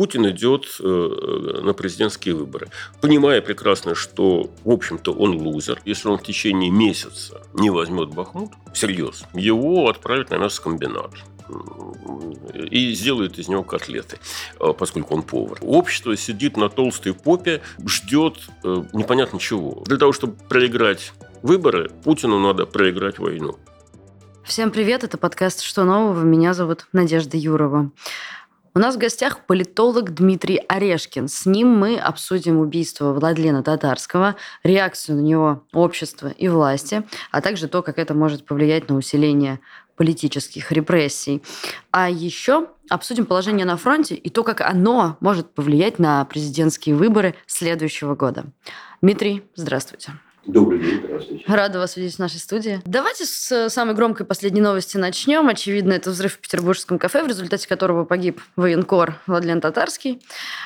Путин идет э, на президентские выборы, понимая прекрасно, что, в общем-то, он лузер. Если он в течение месяца не возьмет Бахмут, всерьез, его отправят на мясокомбинат и сделают из него котлеты, э, поскольку он повар. Общество сидит на толстой попе, ждет э, непонятно чего. Для того, чтобы проиграть выборы, Путину надо проиграть войну. Всем привет, это подкаст «Что нового?». Меня зовут Надежда Юрова. У нас в гостях политолог Дмитрий Орешкин. С ним мы обсудим убийство Владлена Татарского, реакцию на него общества и власти, а также то, как это может повлиять на усиление политических репрессий. А еще обсудим положение на фронте и то, как оно может повлиять на президентские выборы следующего года. Дмитрий, здравствуйте. Добрый день, здравствуйте. Рада вас видеть в нашей студии. Давайте с самой громкой последней новости начнем. Очевидно, это взрыв в петербургском кафе, в результате которого погиб военкор Владлен Татарский.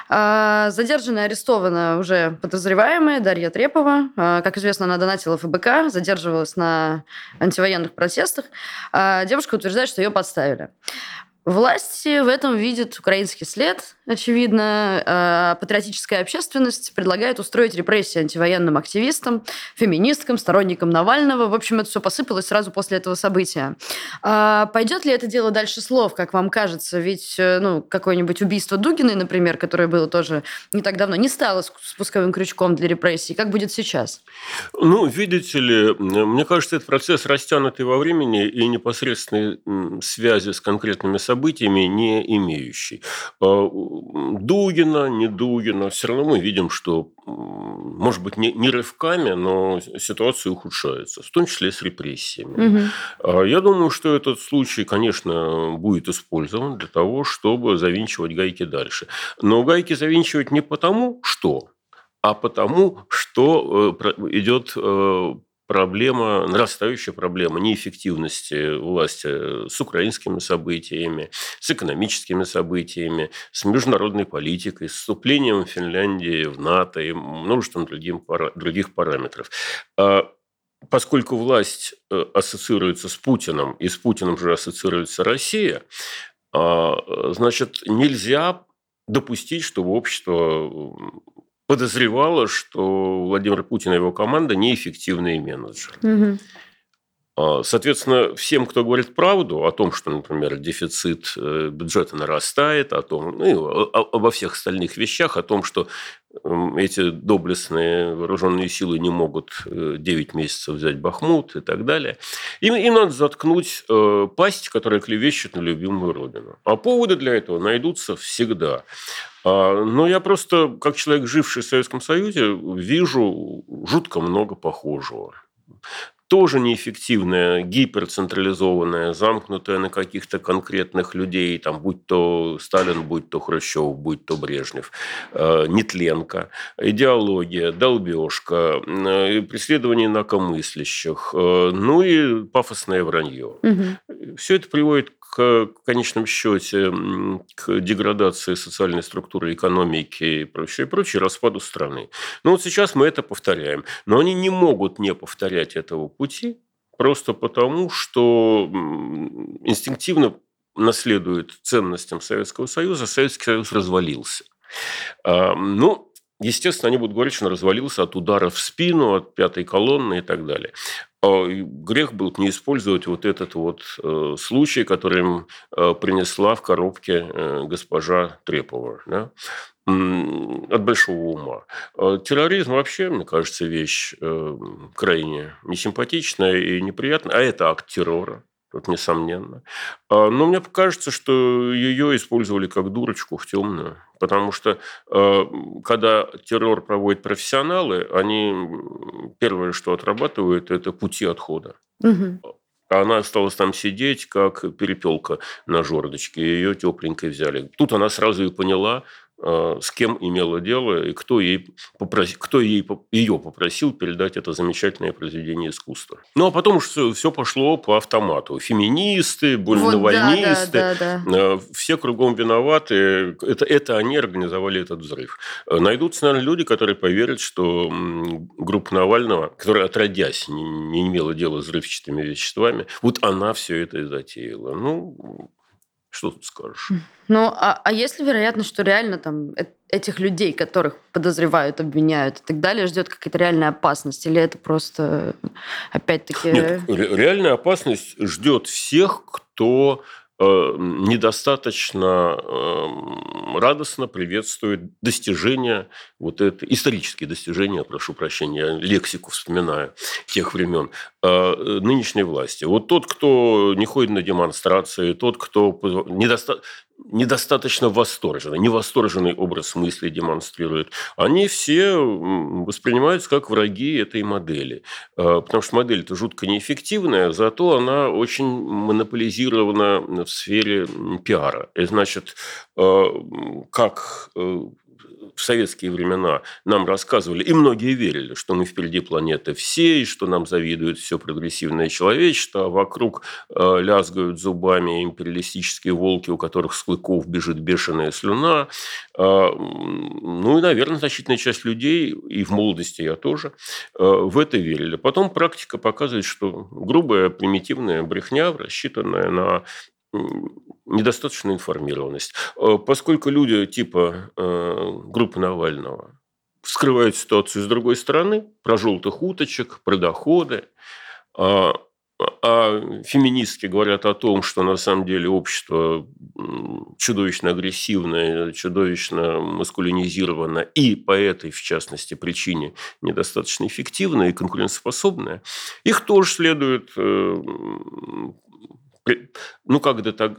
А, задержана и арестована уже подозреваемая Дарья Трепова. А, как известно, она донатила ФБК, задерживалась на антивоенных протестах. А, девушка утверждает, что ее подставили. Власти в этом видят украинский след, очевидно. А патриотическая общественность предлагает устроить репрессии антивоенным активистам, феминисткам, сторонникам Навального. В общем, это все посыпалось сразу после этого события. А пойдет ли это дело дальше слов, как вам кажется? Ведь э, ну, какое-нибудь убийство Дугиной, например, которое было тоже не так давно, не стало спусковым крючком для репрессий. Как будет сейчас? Ну, видите ли, мне кажется, этот процесс растянутый во времени и непосредственной связи с конкретными событиями не имеющий. Дугина, не Дугина, все равно мы видим, что, может быть, не, не рывками, но ситуация ухудшается, в том числе с репрессиями. Угу. Я думаю, что этот случай, конечно, будет использован для того, чтобы завинчивать гайки дальше. Но гайки завинчивать не потому, что, а потому, что э, идет э, проблема, нарастающая проблема неэффективности власти с украинскими событиями, с экономическими событиями, с международной политикой, с вступлением Финляндии в НАТО и множеством других, других параметров. А поскольку власть э, ассоциируется с Путиным, и с Путиным же ассоциируется Россия, а, значит, нельзя допустить, чтобы общество подозревала, что Владимир Путин и его команда неэффективные менеджеры. Угу. Соответственно, всем, кто говорит правду о том, что, например, дефицит э, бюджета нарастает, о том, ну, обо всех остальных вещах, о том, что эти доблестные вооруженные силы не могут 9 э, месяцев взять Бахмут и так далее. Им, им надо заткнуть э, пасть, которая клевещет на любимую родину. А поводы для этого найдутся всегда. А, но я просто, как человек, живший в Советском Союзе, вижу жутко много похожего тоже неэффективная, гиперцентрализованная, замкнутая на каких-то конкретных людей, там, будь то Сталин, будь то Хрущев, будь то Брежнев, э, нетленка, идеология, долбежка, э, преследование инакомыслящих, э, ну и пафосное вранье. Угу. Все это приводит к, в конечном счете к деградации социальной структуры экономики и прочее, прочее, распаду страны. Ну вот сейчас мы это повторяем. Но они не могут не повторять этого пути, просто потому, что инстинктивно наследует ценностям Советского Союза, Советский Союз развалился. А, ну, естественно, они будут говорить, что он развалился от удара в спину, от пятой колонны и так далее. А, грех был не использовать вот этот вот э, случай, который им э, принесла в коробке э, госпожа Трепова. Да? от большого ума. А терроризм вообще, мне кажется, вещь крайне несимпатичная и неприятная, а это акт террора. Тут несомненно. А, но мне кажется, что ее использовали как дурочку в темную. Потому что а, когда террор проводят профессионалы, они первое, что отрабатывают, это пути отхода. Угу. Она осталась там сидеть, как перепелка на жердочке. Ее тепленькой взяли. Тут она сразу и поняла, с кем имела дело и кто, ей попросил, кто ей, ее попросил передать это замечательное произведение искусства. Ну, а потом уж все, все пошло по автомату. Феминисты, больновольнисты, вот, да, да, да, да. все кругом виноваты. Это, это они организовали этот взрыв. Э, найдутся, наверное, люди, которые поверят, что группа Навального, которая отродясь не, не имела дела с взрывчатыми веществами, вот она все это и затеяла. Ну, Что тут скажешь? Ну, а, а есть ли вероятность, что реально там этих людей, которых подозревают, обвиняют и так далее, ждет какая-то реальная опасность? Или это просто, опять-таки... Нет, реальная опасность ждет всех, кто Э, недостаточно эм, радостно приветствует достижения, вот это, исторические достижения, прошу прощения, я лексику вспоминаю тех времен, э, нынешней власти. Вот тот, кто не ходит на демонстрации, тот, кто недоста недостаточно восторженный, невосторженный образ мысли демонстрирует, они все воспринимаются как враги этой модели. А, потому что модель это жутко неэффективная, зато она очень монополизирована в сфере пиара. И значит, а, как э, в советские времена нам рассказывали, и многие верили, что мы впереди планеты всей, что нам завидует все прогрессивное человечество, а вокруг э, лязгают зубами империалистические волки, у которых с клыков бежит бешеная слюна. Э, ну и, наверное, значительная часть людей, и в молодости я тоже, э, в это верили. Потом практика показывает, что грубая примитивная брехня, рассчитанная на недостаточная информированность. Э, поскольку люди типа э, группы Навального вскрывают ситуацию с другой стороны, про желтых уточек, про доходы, а, а феминистки говорят о том, что на самом деле общество чудовищно агрессивное, чудовищно маскулинизировано, и по этой, в частности, причине недостаточно эффективное и конкурентоспособное, их тоже следует э, ну, как это так,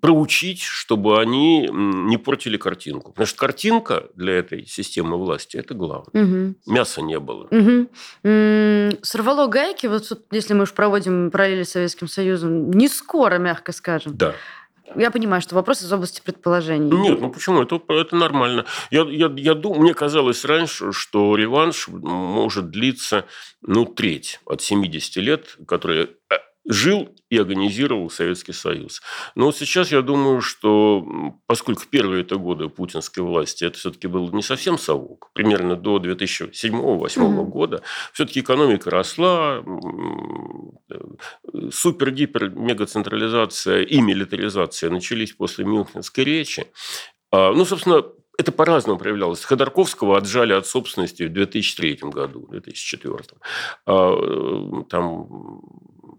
проучить, чтобы они не портили картинку. Потому что картинка для этой системы власти – это главное. Угу. Мяса не было. Угу. Сорвало гайки, вот если мы уж проводим параллели с Советским Союзом, не скоро, мягко скажем. Да. Я понимаю, что вопрос из области предположений. Нет, ну почему? Это, это нормально. Я, я, я думаю, мне казалось раньше, что реванш может длиться ну, треть от 70 лет, которые э, жил и организировал Советский Союз. Но вот сейчас я думаю, что поскольку первые это годы путинской власти, это все-таки был не совсем совок, примерно до 2007-2008 угу. года, все-таки экономика росла, супер-гипер-мегацентрализация и милитаризация начались после Мюнхенской речи. А, ну, собственно, это по-разному проявлялось. Ходорковского отжали от собственности в 2003 году, в 2004. А, э, там Э,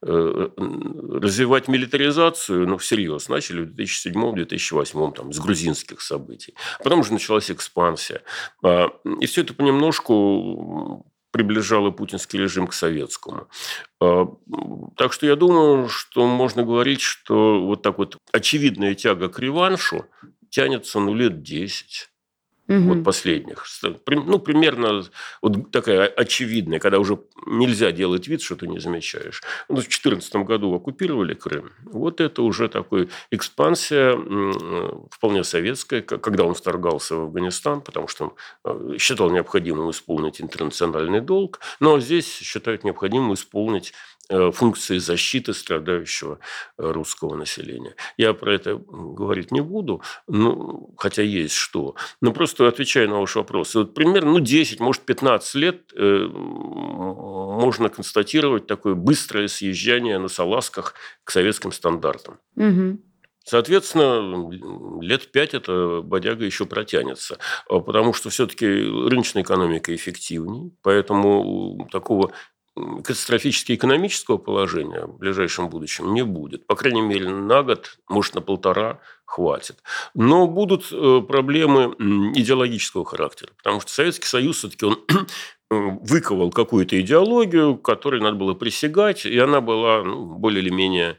развивать милитаризацию, ну, всерьез, начали в 2007-2008 там, с грузинских событий. Потом уже началась экспансия. А, и все это понемножку приближало путинский режим к советскому. А, так что я думаю, что можно говорить, что вот так вот очевидная тяга к реваншу тянется ну лет 10 угу. вот последних. Ну, примерно вот такая очевидная, когда уже нельзя делать вид, что ты не замечаешь. Ну, в 2014 году оккупировали Крым. Вот это уже такой экспансия вполне советская, когда он вторгался в Афганистан, потому что он э, считал необходимым исполнить интернациональный долг. Но здесь считают необходимым исполнить функции защиты страдающего э, русского населения. Я про это говорить не буду, ну, хотя есть что. Но просто отвечая на ваш вопрос. Вот примерно ну, 10, может, 15 лет э, можно констатировать такое быстрое съезжание на салазках к советским стандартам. Угу. Соответственно, лет пять эта бодяга еще протянется, а потому что все-таки рыночная экономика эффективнее, поэтому такого катастрофически экономического положения в ближайшем будущем не будет. По крайней мере, на год, может, на полтора хватит. Но будут э, проблемы идеологического характера, потому что Советский Союз все-таки он выковал какую-то идеологию, которой надо было присягать, и она была ну, более или менее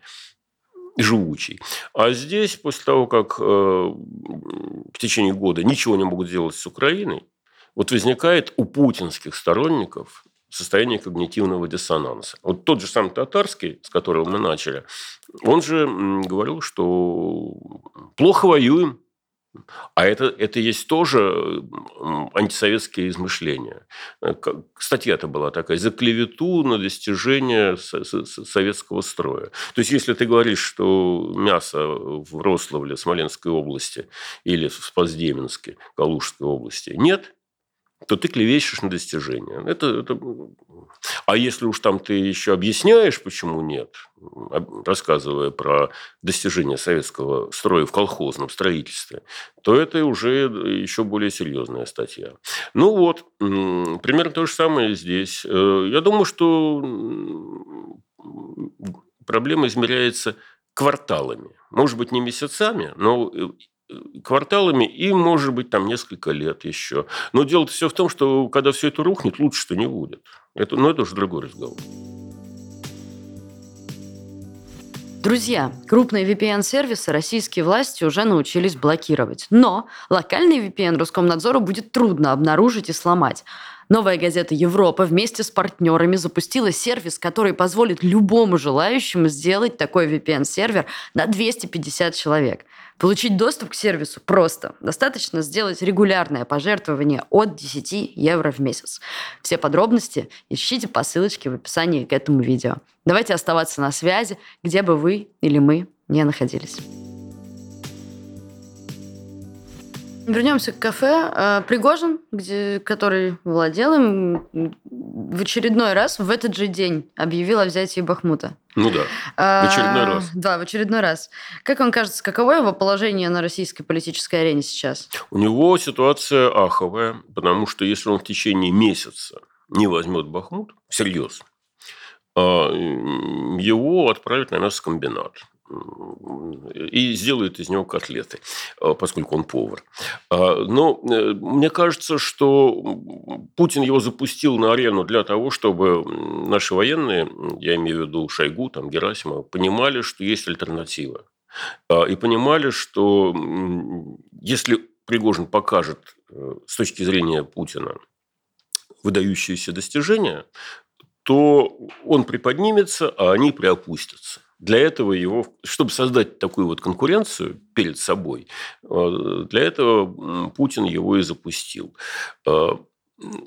живучей. А здесь, после того, как э, в течение года ничего не могут сделать с Украиной, вот возникает у путинских сторонников состояние когнитивного диссонанса. Вот тот же самый Татарский, с которого мы начали, он же говорил, что плохо воюем, а это, это есть тоже антисоветские измышления. Э, статья-то была такая «За клевету на достижение советского строя». То есть, если ты говоришь, что мясо в Рославле, Смоленской области или в Спасдеменске, Калужской области нет, то ты клевещешь на достижения. Это, это... А если уж там ты еще объясняешь, почему нет, рассказывая про достижения советского строя в колхозном строительстве, то это уже еще более серьезная статья. Ну вот, примерно то же самое здесь. Э, я думаю, что проблема измеряется кварталами. Может быть, не месяцами, но э, кварталами и, может быть, там несколько лет еще. Но дело все в том, что когда все это рухнет, лучше что не будет. Это, но это уже другой разговор. Друзья, крупные VPN-сервисы российские власти уже научились блокировать. Но локальный VPN Роскомнадзору будет трудно обнаружить и сломать. Новая газета «Европа» вместе с партнерами запустила сервис, который позволит любому желающему сделать такой VPN-сервер на 250 человек. Получить доступ к сервису просто. Достаточно сделать регулярное пожертвование от 10 евро в месяц. Все подробности ищите по ссылочке в описании к этому видео. Давайте оставаться на связи, где бы вы или мы не находились. Вернемся к кафе. А, Пригожин, где, который владел им, в очередной раз в этот же день объявил о взятии Бахмута. Ну да, в очередной раз. А, да, в очередной раз. Как вам кажется, каково его положение на российской политической арене сейчас? У него ситуация аховая, потому что если он в течение месяца не возьмет Бахмут, всерьез, а, его отправят на мясокомбинат и сделают из него котлеты, а, поскольку он повар. А, но э, мне кажется, что Путин его запустил на арену для того, чтобы наши военные, я имею в виду Шойгу, там, Герасимова, понимали, что есть альтернатива. А, и понимали, что если Пригожин покажет э, с точки зрения Путина выдающиеся достижения, то он приподнимется, а они приопустятся. Для этого его, чтобы создать такую вот конкуренцию перед собой, э, для этого Путин его и запустил. Э,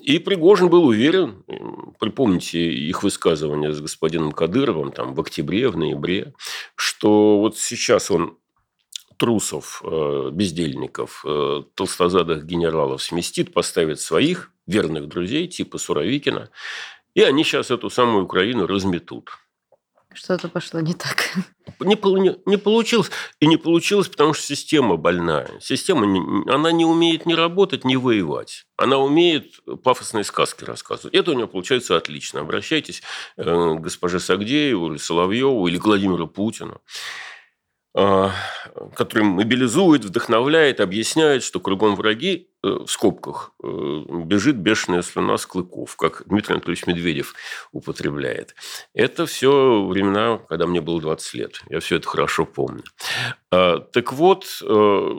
и Пригожин был уверен, припомните их высказывания с господином Кадыровым там, в октябре, в ноябре, что вот сейчас он трусов, э, бездельников, толстозадых генералов сместит, поставит своих верных друзей типа Суровикина, и они сейчас эту самую Украину разметут. Что-то пошло не так. Не, не, не получилось. И не получилось, потому что система больная. Система, она не умеет ни работать, ни воевать. Она умеет пафосные сказки рассказывать. Это у нее получается отлично. Обращайтесь э, к госпоже Сагдееву или Соловьеву или Владимиру Путину. А, который мобилизует, вдохновляет, объясняет, что кругом враги, э, в скобках, э, бежит бешеная слюна с клыков, как Дмитрий Анатольевич Медведев употребляет. Это все времена, когда мне было 20 лет. Я все это хорошо помню. А, так вот, э,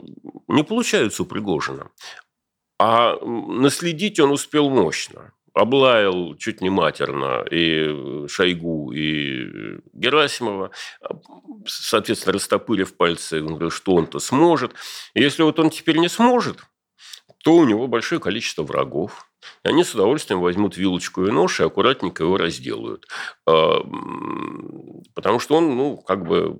не получается у Пригожина. А наследить он успел мощно облаял чуть не матерно и Шойгу, и Герасимова, соответственно, растопырив пальцы, он говорил, что он-то сможет. И если вот он теперь не сможет, то у него большое количество врагов. И они с удовольствием возьмут вилочку и нож и аккуратненько его разделают. А, потому что он, ну, как бы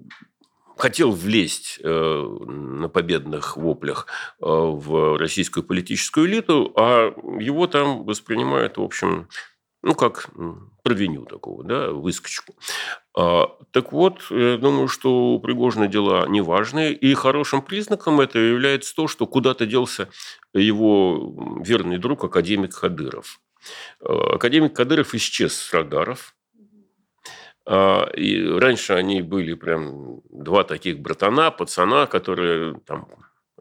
хотел влезть э, на победных воплях э, в российскую политическую элиту, а его там воспринимают, в общем, ну, как провиню такого, да, выскочку. А, так вот, я думаю, что у Пригожина дела неважные, и хорошим признаком это является то, что куда-то делся его верный друг, академик Кадыров. А, академик Кадыров исчез с радаров, и раньше они были прям два таких братана, пацана, которые там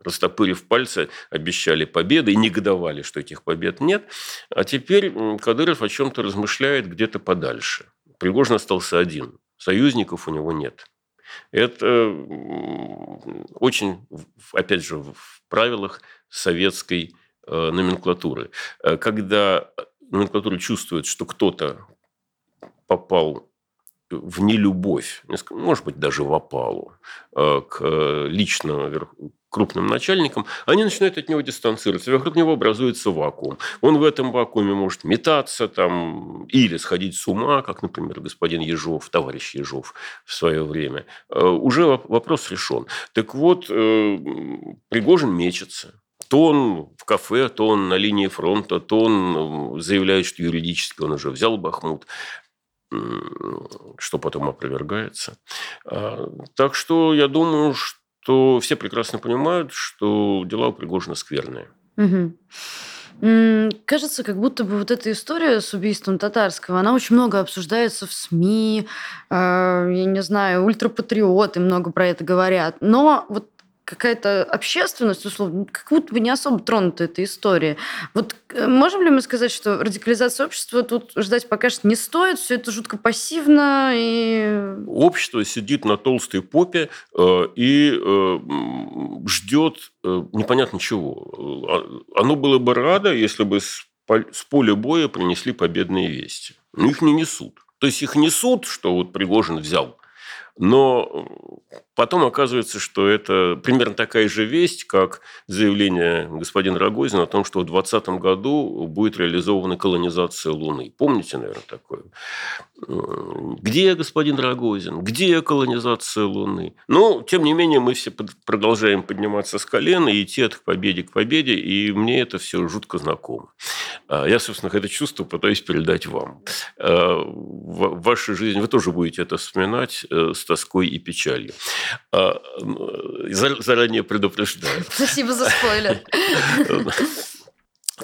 растопырив пальцы, обещали победы и негодовали, что этих побед нет. А теперь Кадыров о чем-то размышляет где-то подальше. Пригожин остался один. Союзников у него нет. Это очень, опять же, в правилах советской э, номенклатуры. Э, когда номенклатура чувствует, что кто-то попал в нелюбовь, может быть, даже в опалу э, к э, лично крупным начальникам, они начинают от него дистанцироваться. Вокруг него образуется вакуум. Он в этом вакууме может метаться там, или сходить с ума, как, например, господин Ежов, товарищ Ежов в свое время. Э, уже вопрос решен. Так вот, Пригожин мечется. То он в кафе, то он на линии фронта, то он заявляет, что юридически он уже взял Бахмут что потом опровергается. А, так что я думаю, что все прекрасно понимают, что дела у Пригожина скверные. Кажется, как будто бы вот эта история с убийством Татарского, она очень много обсуждается в СМИ, а, я не знаю, ультрапатриоты много про это говорят. Но вот какая-то общественность, условно, как будто бы не особо тронута эта история. Вот э, можем ли мы сказать, что радикализация общества тут ждать пока что не стоит, все это жутко пассивно и... Общество сидит на толстой попе э, и э, ждет непонятно чего. А, оно было бы радо, если бы с поля боя принесли победные вести. Но их не несут. То есть их несут, что вот Пригожин взял но потом оказывается, что это примерно такая же весть, как заявление господина Рогозина о том, что в 2020 году будет реализована колонизация Луны. Помните, наверное, такое? Где господин Рогозин? Где колонизация Луны? Но, тем не менее, мы все продолжаем подниматься с колена и идти от победы к победе, и мне это все жутко знакомо. А, я, собственно, это чувство пытаюсь передать вам. А, в вашей жизни вы тоже будете это вспоминать э, тоской и печалью. А, заранее предупреждаю. Спасибо за спойлер.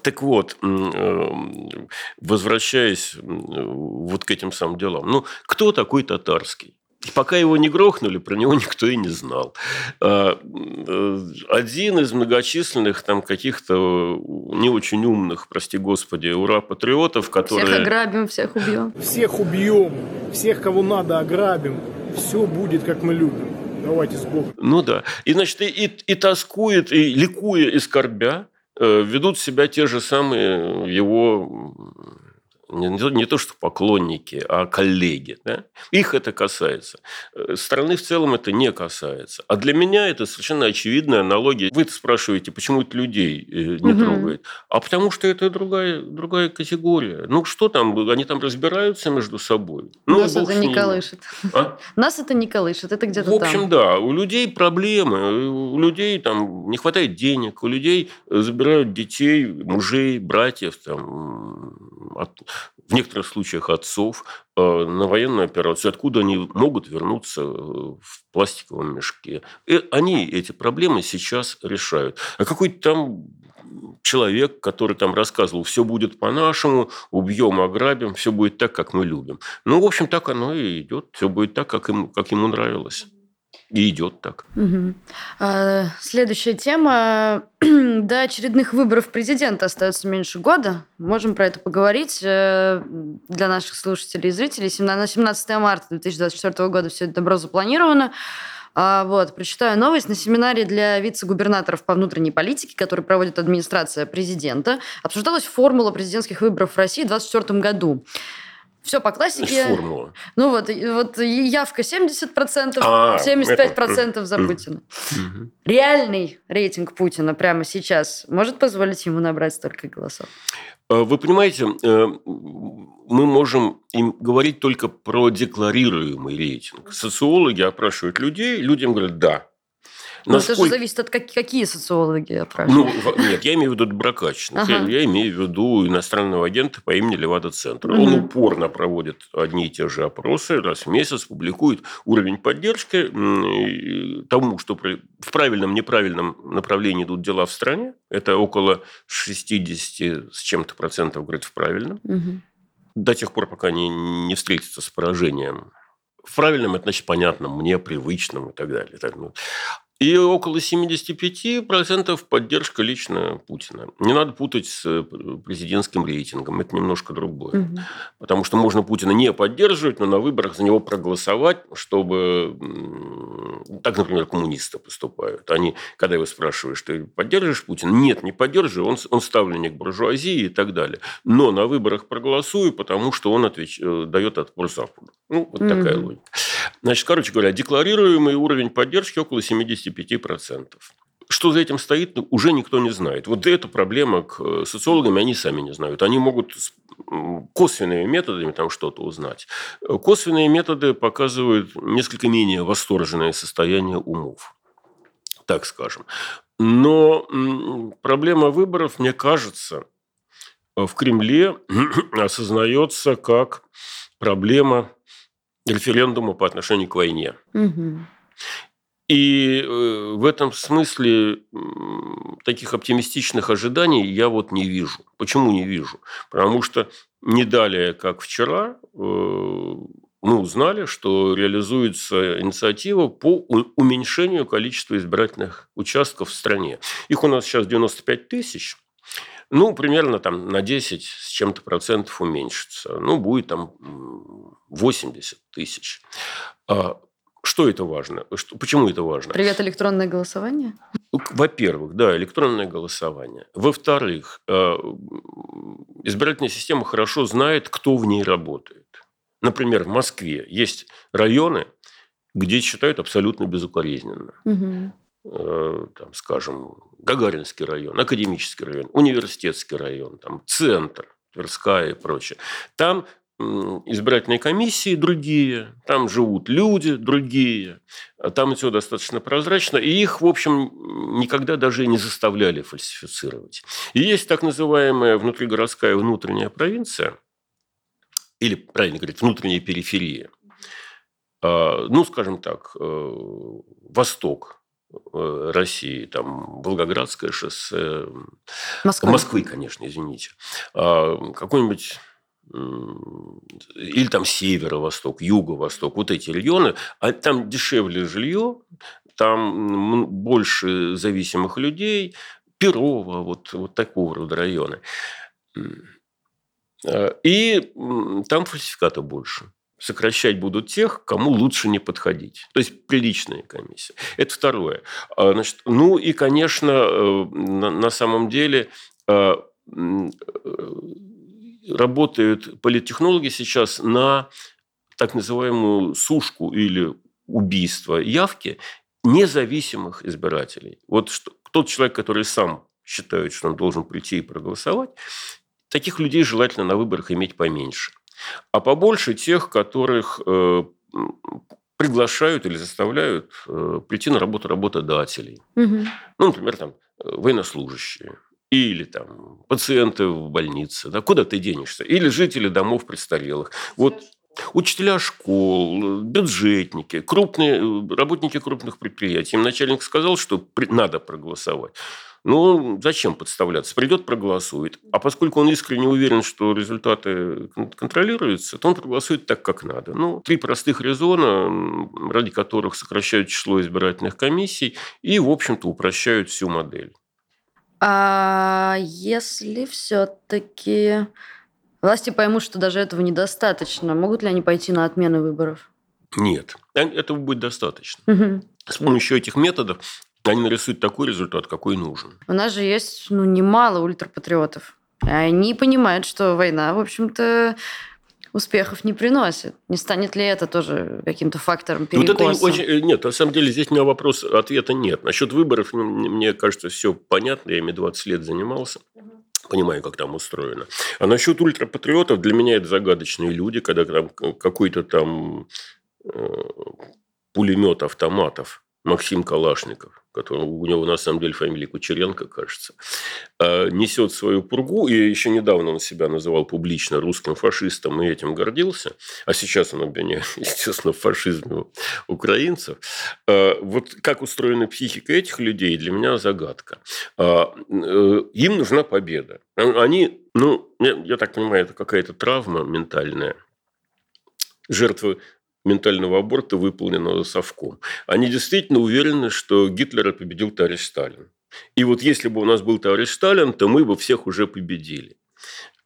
Так вот, э, возвращаясь вот к этим самым делам. Ну, кто такой татарский? И пока его не грохнули, про него никто и не знал. А, э, один из многочисленных там каких-то не очень умных, прости господи, ура-патриотов, которые... Всех ограбим, всех убьем. Всех убьем, всех, кого надо, ограбим. Все будет, как мы любим. Давайте с Богом. Ну да. И, значит, и, и, и тоскует, и ликуя, и скорбя, э, ведут себя те же самые его не, не то, что поклонники, а коллеги. Да? Их это касается. Э, страны в целом это не касается. А для меня это совершенно очевидная аналогия. Вы спрашиваете, почему это людей э, не угу. трогает? А потому что это другая, другая категория. Ну, что там? Они там разбираются между собой. Ну, Нас это не колышет. А? Нас это не колышет. Это где-то В общем, там. да. У людей проблемы. У людей там не хватает денег. У людей забирают детей, мужей, братьев. Там, от, в некоторых случаях отцов, э, на военную операцию, откуда они могут вернуться э, в пластиковом мешке. И они эти проблемы сейчас решают. А какой-то там человек, который там рассказывал, все будет по-нашему, убьем, ограбим, все будет так, как мы любим. Ну, в общем, так оно и идет. Все будет так, как, им, как ему нравилось. И идет так. Угу. А, следующая тема. До очередных выборов президента остается меньше года. Можем про это поговорить. Э, для наших слушателей и зрителей на 17 марта 2024 года все это добро запланировано. А, вот, прочитаю новость. На семинаре для вице-губернаторов по внутренней политике, который проводит администрация президента, обсуждалась формула президентских выборов в России в 2024 году. Все по классике. Формула. Ну вот, вот явка 70%, а, 75% это... за Путина. Угу. Реальный рейтинг Путина прямо сейчас может позволить ему набрать столько голосов? А, вы понимаете, э, мы можем им говорить только про декларируемый рейтинг. Социологи опрашивают людей, людям говорят «да». Но Насколько... это же зависит от как, какие социологи опрашивают. Ну, нет, я имею в виду доброкачественных. Ага. Я, я имею в виду иностранного агента по имени Левада-центр. Угу. Он упорно проводит одни и те же опросы, раз в месяц публикует уровень поддержки тому, что в правильном, неправильном направлении идут дела в стране. Это около 60 с чем-то процентов, говорит, в правильном. Угу. До тех пор, пока не, не встретится с поражением в правильном, это значит понятном, мне привычном и так далее. И около 75% поддержка лично Путина. Не надо путать с э, президентским рейтингом. Это немножко другое. Угу. Потому что можно Путина не поддерживать, но на выборах за него проголосовать, чтобы... Так, например, коммунисты поступают. Они, когда его спрашиваешь, ты поддерживаешь Путина? Нет, не поддерживаю. Он, он ставленник буржуазии и так далее. Но на выборах проголосую, потому что он отвеч... Э, дает отпор Западу. Ну, вот угу. такая логика. Значит, короче говоря, декларируемый уровень поддержки около 75%. Что за этим стоит, ну, уже никто не знает. Вот эта проблема к э, социологам, они сами не знают. Они могут косвенными методами там что-то узнать. Косвенные методы показывают несколько менее восторженное состояние умов так скажем. Но проблема выборов, мне кажется, в Кремле осознается как проблема референдума по отношению к войне. Угу. И э, в этом смысле таких оптимистичных ожиданий я вот не вижу. Почему не вижу? Потому что не далее, как вчера, э, мы узнали, что реализуется инициатива по уменьшению количества избирательных участков в стране. Их у нас сейчас 95 тысяч. Ну, примерно там на 10 с чем-то процентов уменьшится. Ну, будет там 80 тысяч. Что это важно? Что, почему это важно? Привет, электронное голосование? Во-первых, да, электронное голосование. Во-вторых, э, избирательная система хорошо знает, кто в ней работает. Например, в Москве есть районы, где считают абсолютно безукоризненно. Угу. Там, скажем, Гагаринский район, Академический район, Университетский район, там, Центр, Тверская и прочее. Там избирательные комиссии другие, там живут люди другие, а там все достаточно прозрачно, и их, в общем, никогда даже не заставляли фальсифицировать. И есть так называемая внутригородская внутренняя провинция, или, правильно говорить, внутренняя периферия. А, ну, скажем так, э, Восток э, России, там Волгоградское шоссе, Москвы, Москвы конечно, извините, а, какой-нибудь или там северо-восток, юго-восток, вот эти регионы, а там дешевле жилье, там больше зависимых людей, Перово, вот, вот такого рода районы. А, и там фальсификата больше. Сокращать будут тех, кому лучше не подходить. То есть приличная комиссия. Это второе. А, значит, ну и, конечно, э, на, на самом деле э, работают политтехнологи сейчас на так называемую сушку или убийство явки независимых избирателей. Вот что, тот человек, который сам считает, что он должен прийти и проголосовать, таких людей желательно на выборах иметь поменьше. А побольше тех, которых э, приглашают или заставляют э, прийти на работу работодателей. Угу. Ну, например, там э, военнослужащие или там пациенты в больнице, да, куда ты денешься? Или жители домов престарелых. Вот учителя школ, бюджетники, крупные, работники крупных предприятий. Им начальник сказал, что надо проголосовать. Ну, зачем подставляться? Придет, проголосует. А поскольку он искренне уверен, что результаты контролируются, то он проголосует так, как надо. Ну, три простых резона, ради которых сокращают число избирательных комиссий и, в общем-то, упрощают всю модель. А если все-таки власти поймут, что даже этого недостаточно, могут ли они пойти на отмену выборов? Нет, этого будет достаточно. Угу. С помощью этих методов они нарисуют такой результат, какой нужен. У нас же есть ну, немало ультрапатриотов. Они понимают, что война, в общем-то, успехов не приносит. Не станет ли это тоже каким-то фактором перекоса? Вот это очень... Э, нет, на самом деле здесь у меня вопрос, ответа нет. Насчет выборов, мне кажется, все понятно. Я ими 20 лет занимался. Понимаю, как там устроено. А насчет ультрапатриотов, для меня это загадочные люди, когда там какой-то там э, пулемет автоматов Максим Калашников, который, у него на самом деле фамилия Кучеренко, кажется, а, несет свою пургу, и еще недавно он себя называл публично русским фашистом и этим гордился, а сейчас он обвиняет, естественно, в фашизме украинцев. А, вот как устроена психика этих людей, для меня загадка. А, э, им нужна победа. Они, ну, я так понимаю, это какая-то травма ментальная, жертвы ментального аборта, выполненного совком. Они действительно уверены, что Гитлера победил товарищ Сталин. И вот если бы у нас был товарищ Сталин, то мы бы всех уже победили.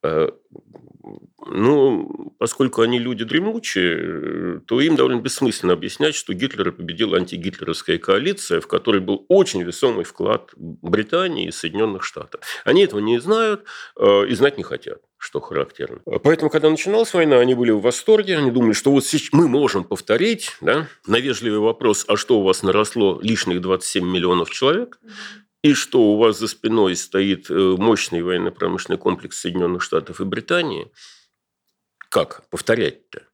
Э, ну, поскольку они люди дремучие, то им довольно бессмысленно объяснять, что Гитлера победила антигитлеровская коалиция, в которой был очень весомый вклад Британии и Соединенных Штатов. Они этого не знают э, и знать не хотят что характерно. Поэтому, когда начиналась война, они были в восторге, они думали, что вот мы можем повторить, да, на вежливый вопрос, а что у вас наросло лишних 27 миллионов человек, и что у вас за спиной стоит э, мощный военно-промышленный комплекс Соединенных Штатов и Британии, как повторять-то?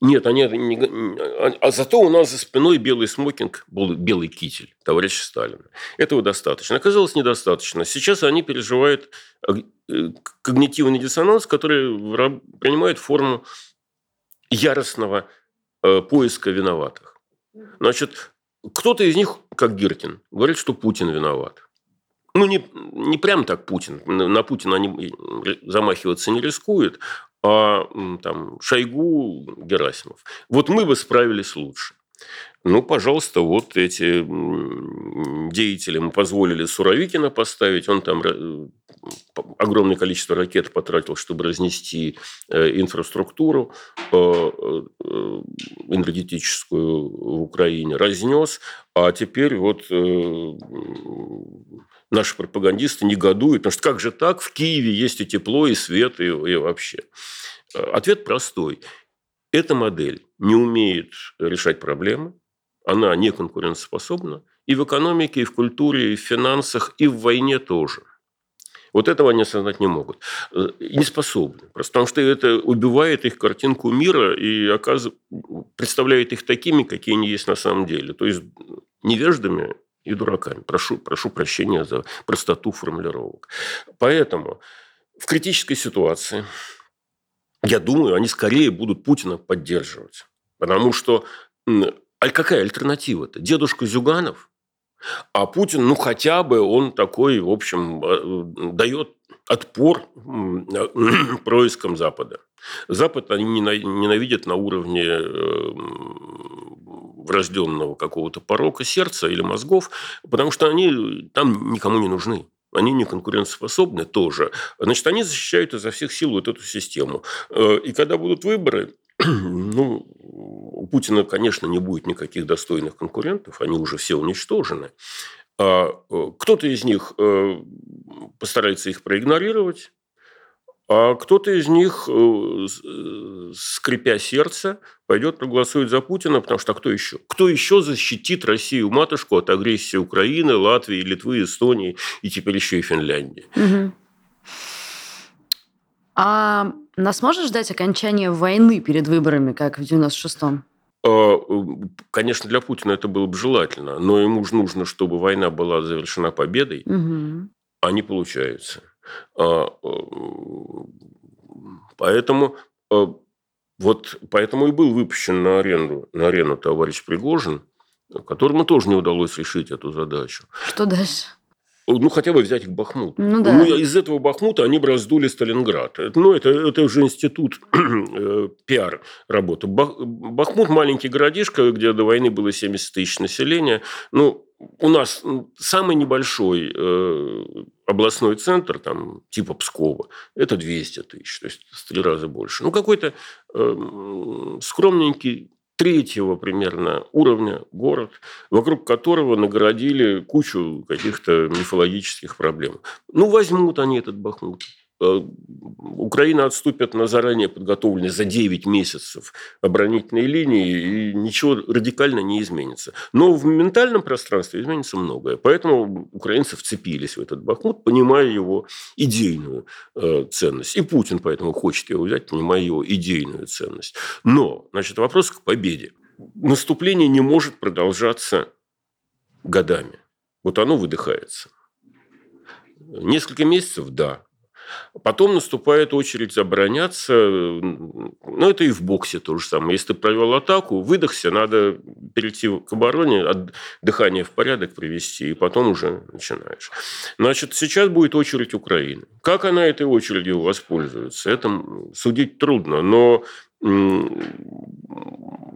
Нет, они, не, а, а зато у нас за спиной белый смокинг, белый китель товарища Сталина. Этого достаточно. Оказалось, недостаточно. Сейчас они переживают э, когнитивный диссонанс, который принимает форму яростного э, поиска виноватых. Значит, кто-то из них, как Гиркин, говорит, что Путин виноват. Ну, не, не прям так Путин. На Путина они замахиваться не рискуют, а там Шойгу, Герасимов. Вот мы бы справились лучше. Ну, пожалуйста, вот эти деятели мы позволили Суровикина поставить. Он там э, огромное количество ракет потратил, чтобы разнести э, инфраструктуру э, энергетическую в Украине. Разнес. А теперь вот наши пропагандисты негодуют. Потому что как же так? В Киеве есть и тепло, и свет, и, и вообще. Ответ простой. Эта модель не умеет решать проблемы, она не конкурентоспособна и в экономике, и в культуре, и в финансах, и в войне тоже. Вот этого они осознать не могут. Э, не способны. Просто потому что это убивает их картинку мира и оказывает, представляет их такими, какие они есть на самом деле. То есть невеждами и дураками. Прошу, прошу прощения за простоту формулировок. Поэтому в критической ситуации я думаю, они скорее будут Путина поддерживать. Потому что а какая альтернатива-то? Дедушка Зюганов? А Путин, ну, хотя бы он такой, в общем, э, дает отпор проискам Запада. Запад они ненавидят на уровне э, врожденного какого-то порока сердца или мозгов, потому что они там никому не нужны они не конкурентоспособны тоже. Значит, они защищают изо всех сил вот эту систему. Э, и когда будут выборы, ну, у Путина, конечно, не будет никаких достойных конкурентов, они уже все уничтожены. А э, кто-то из них э, постарается их проигнорировать, а кто-то из них, э, скрипя сердце, пойдет проголосует за Путина, потому что а кто еще? Кто еще защитит Россию, матушку, от агрессии Украины, Латвии, Литвы, Эстонии и теперь еще и Финляндии? Угу. А нас может ждать окончание войны перед выборами, как в 96-м? А, конечно, для Путина это было бы желательно, но ему же нужно, чтобы война была завершена победой, угу. а не получается. А, э, поэтому э, вот поэтому и был выпущен на арену, на арену товарищ Пригожин, которому тоже не удалось решить эту задачу. Что дальше? Ну, хотя бы взять их Бахмут. Ну, да. ну, из этого Бахмута они бы раздули Сталинград. Ну, это, это уже институт э, пиар работы. Бахмут – маленький городишко, где до войны было 70 тысяч населения. Ну, у нас самый небольшой э, областной центр, там, типа Пскова, это 200 тысяч, то есть в три раза больше. Ну, какой-то э, скромненький третьего примерно уровня город, вокруг которого нагородили кучу каких-то мифологических проблем. Ну, возьмут они этот Бахмут. Э, Украина отступит на заранее подготовленные за 9 месяцев оборонительные линии, и ничего радикально не изменится. Но в ментальном пространстве изменится многое. Поэтому украинцы вцепились в этот Бахмут, понимая его идейную э, ценность. И Путин поэтому хочет его взять, понимая его идейную ценность. Но, значит, вопрос к победе. Наступление не может продолжаться годами. Вот оно выдыхается. Несколько месяцев – да. Потом наступает очередь обороняться. Ну, это и в боксе то же самое. Если ты провел атаку, выдохся, надо перейти к обороне, дыхание в порядок привести, и потом уже начинаешь. Значит, сейчас будет очередь Украины. Как она этой очередью воспользуется, это судить трудно. Но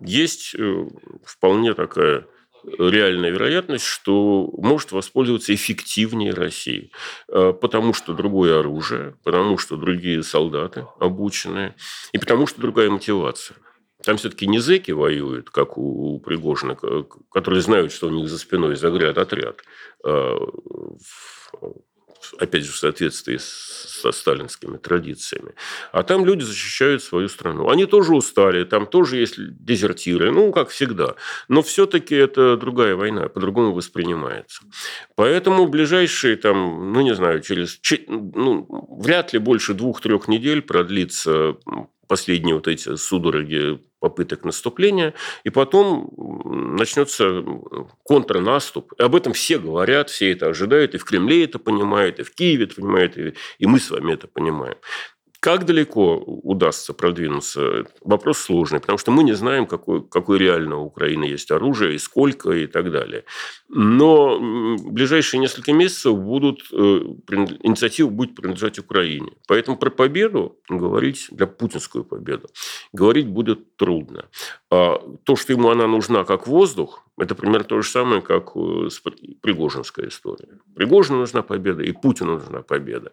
есть э, вполне такая реальная вероятность, что может воспользоваться эффективнее России. Э, потому что другое оружие, потому что другие солдаты обученные, и потому что другая мотивация. Там все-таки не зэки воюют, как у Пригожина, которые знают, что у них за спиной загряд отряд э, опять же, в соответствии со сталинскими традициями. А там люди защищают свою страну. Они тоже устали, там тоже есть дезертиры, ну, как всегда. Но все-таки это другая война, по-другому воспринимается. Поэтому ближайшие, там, ну, не знаю, через... Ну, вряд ли больше двух-трех недель продлится последние вот эти судороги попыток наступления, и потом начнется контрнаступ. И об этом все говорят, все это ожидают, и в Кремле это понимают, и в Киеве это понимают, и, мы с вами это понимаем. Как далеко удастся продвинуться? Вопрос сложный, потому что мы не знаем, какой, какой реально у Украины есть оружие, и сколько, и так далее. Но ближайшие несколько месяцев будут, э, инициатива будет принадлежать Украине. Поэтому про победу говорить, для путинскую победу, говорить будет трудно. А то, что ему она нужна как воздух, это примерно то же самое, как э, Пригожинская история. Пригожину нужна победа, и Путину нужна победа.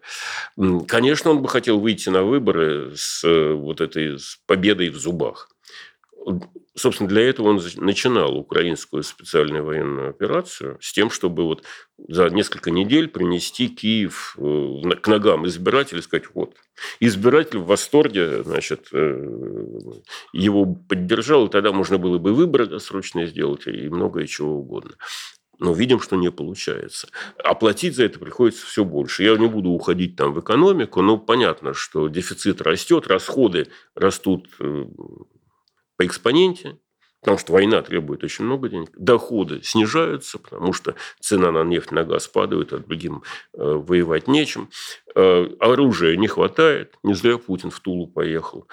Конечно, он бы хотел выйти на выборы с э, вот этой с победой в зубах. Собственно, для этого он начинал украинскую специальную военную операцию с тем, чтобы вот за несколько недель принести Киев э, к ногам избирателей и сказать, вот, избиратель в восторге, значит, э, его поддержал, и тогда можно было бы выборы досрочные сделать и многое чего угодно. Но видим, что не получается. Оплатить за это приходится все больше. Я не буду уходить там в экономику, но понятно, что дефицит растет, расходы растут э, по экспоненте, потому что война требует очень много денег. Доходы снижаются, потому что цена на нефть, на газ падает, а другим э, воевать нечем. Э, оружия не хватает, не зря Путин в Тулу поехал.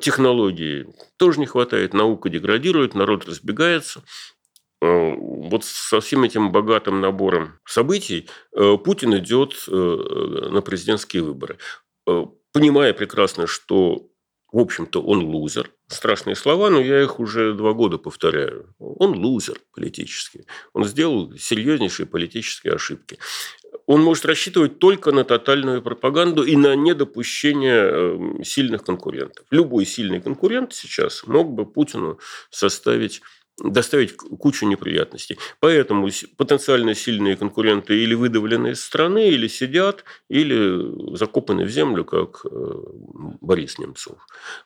Технологий тоже не хватает, наука деградирует, народ разбегается. Э, вот со всем этим богатым набором событий э, Путин идет э, на президентские выборы, понимая прекрасно, что в общем-то, он лузер. Страшные слова, но я их уже два года повторяю. Он лузер политический. Он сделал серьезнейшие политические ошибки. Он может рассчитывать только на тотальную пропаганду и на недопущение сильных конкурентов. Любой сильный конкурент сейчас мог бы Путину составить доставить кучу неприятностей. Поэтому потенциально сильные конкуренты или выдавлены из страны, или сидят, или закопаны в землю, как э, Борис Немцов.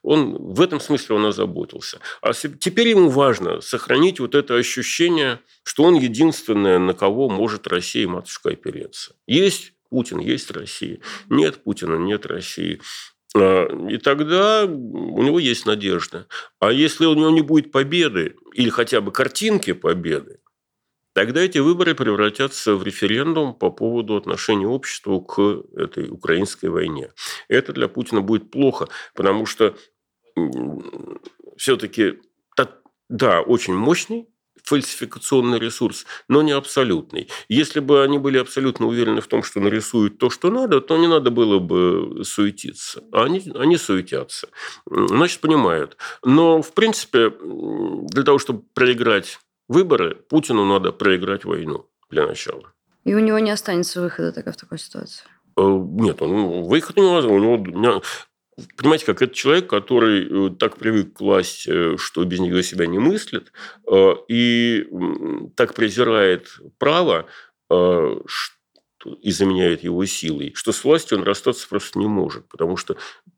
Он в этом смысле он озаботился. А теперь ему важно сохранить вот это ощущение, что он единственное, на кого может Россия матушка опереться. Есть Путин, есть Россия. Нет Путина, нет России. А, и тогда у него есть надежда. А если у него не будет победы или хотя бы картинки победы, тогда эти выборы превратятся в референдум по поводу отношения общества к этой украинской войне. Это для Путина будет плохо, потому что все-таки да, очень мощный фальсификационный ресурс, но не абсолютный. Если бы они были абсолютно уверены в том, что нарисуют то, что надо, то не надо было бы суетиться. А они, они суетятся. Значит, понимают. Но, в принципе, для того, чтобы проиграть выборы, Путину надо проиграть войну для начала. И у него не останется выхода в такой ситуации? Э, нет, он, выход не У него Понимаете, как это человек, который э, так привык к власти, что без нее себя не мыслит, э, и так презирает право э, и заменяет его силой, что с властью он расстаться просто не может, потому что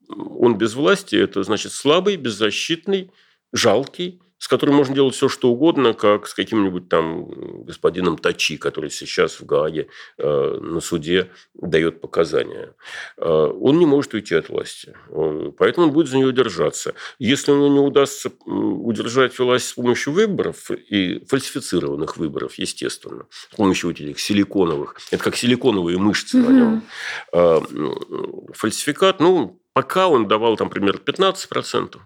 он без власти – это значит слабый, беззащитный, жалкий, с которым можно делать все, что угодно, как с каким-нибудь там господином Тачи, который сейчас в Гааге э, на суде дает показания. Э, он не может уйти от власти, э, поэтому он будет за нее держаться. Если ему не удастся удержать власть с помощью выборов и фальсифицированных выборов, естественно, с помощью вот этих силиконовых, это как силиконовые мышцы mm-hmm. на нем, э, фальсификат, ну, пока он давал там примерно 15%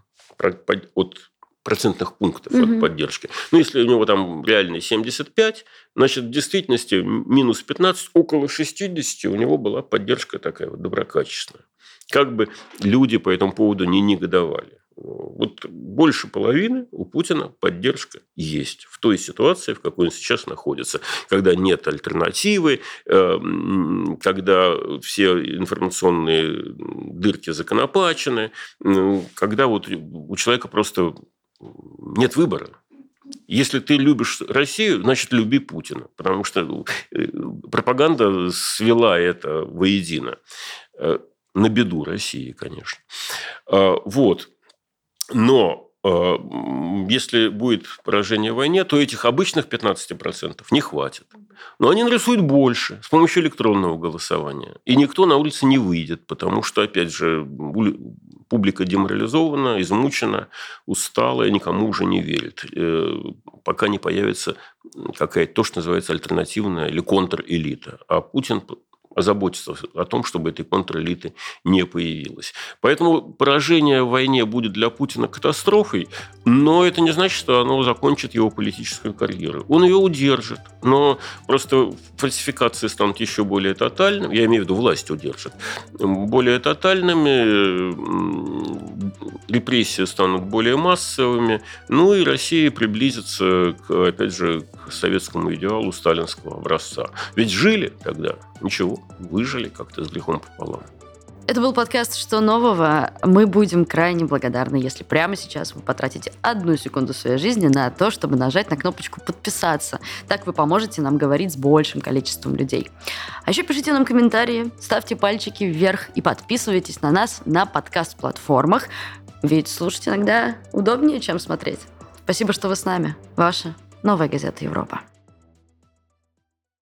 от процентных пунктов угу. от поддержки. Ну, если у него там реальный 75, значит, в действительности минус 15, около 60 у него была поддержка такая вот доброкачественная. Как бы люди по этому поводу не негодовали. Вот больше половины у Путина поддержка есть в той ситуации, в какой он сейчас находится, когда нет альтернативы, эм, когда все информационные дырки законопачены, когда вот у человека просто нет выбора. Если ты любишь Россию, значит, люби Путина. Потому что э, пропаганда свела это воедино. Э, на беду России, конечно. А, вот. Но если будет поражение в войне, то этих обычных 15% не хватит. Но они нарисуют больше с помощью электронного голосования. И никто на улице не выйдет, потому что, опять же, публика деморализована, измучена, устала и никому уже не верит. Э, пока не появится какая-то то, что называется альтернативная или контрэлита. А Путин озаботиться о том, чтобы этой контрэлиты не появилось. Поэтому поражение в войне будет для Путина катастрофой, но это не значит, что оно закончит его политическую карьеру. Он ее удержит, но просто фальсификации станут еще более тотальными, я имею в виду власть удержит, более тотальными, репрессии станут более массовыми, ну и Россия приблизится, к, опять же, к советскому идеалу сталинского образца. Ведь жили тогда, ничего, выжили как-то с грехом пополам. Это был подкаст «Что нового?». Мы будем крайне благодарны, если прямо сейчас вы потратите одну секунду своей жизни на то, чтобы нажать на кнопочку «Подписаться». Так вы поможете нам говорить с большим количеством людей. А еще пишите нам комментарии, ставьте пальчики вверх и подписывайтесь на нас на подкаст-платформах. Ведь слушать иногда удобнее, чем смотреть. Спасибо, что вы с нами. Ваша Новая газета Европа.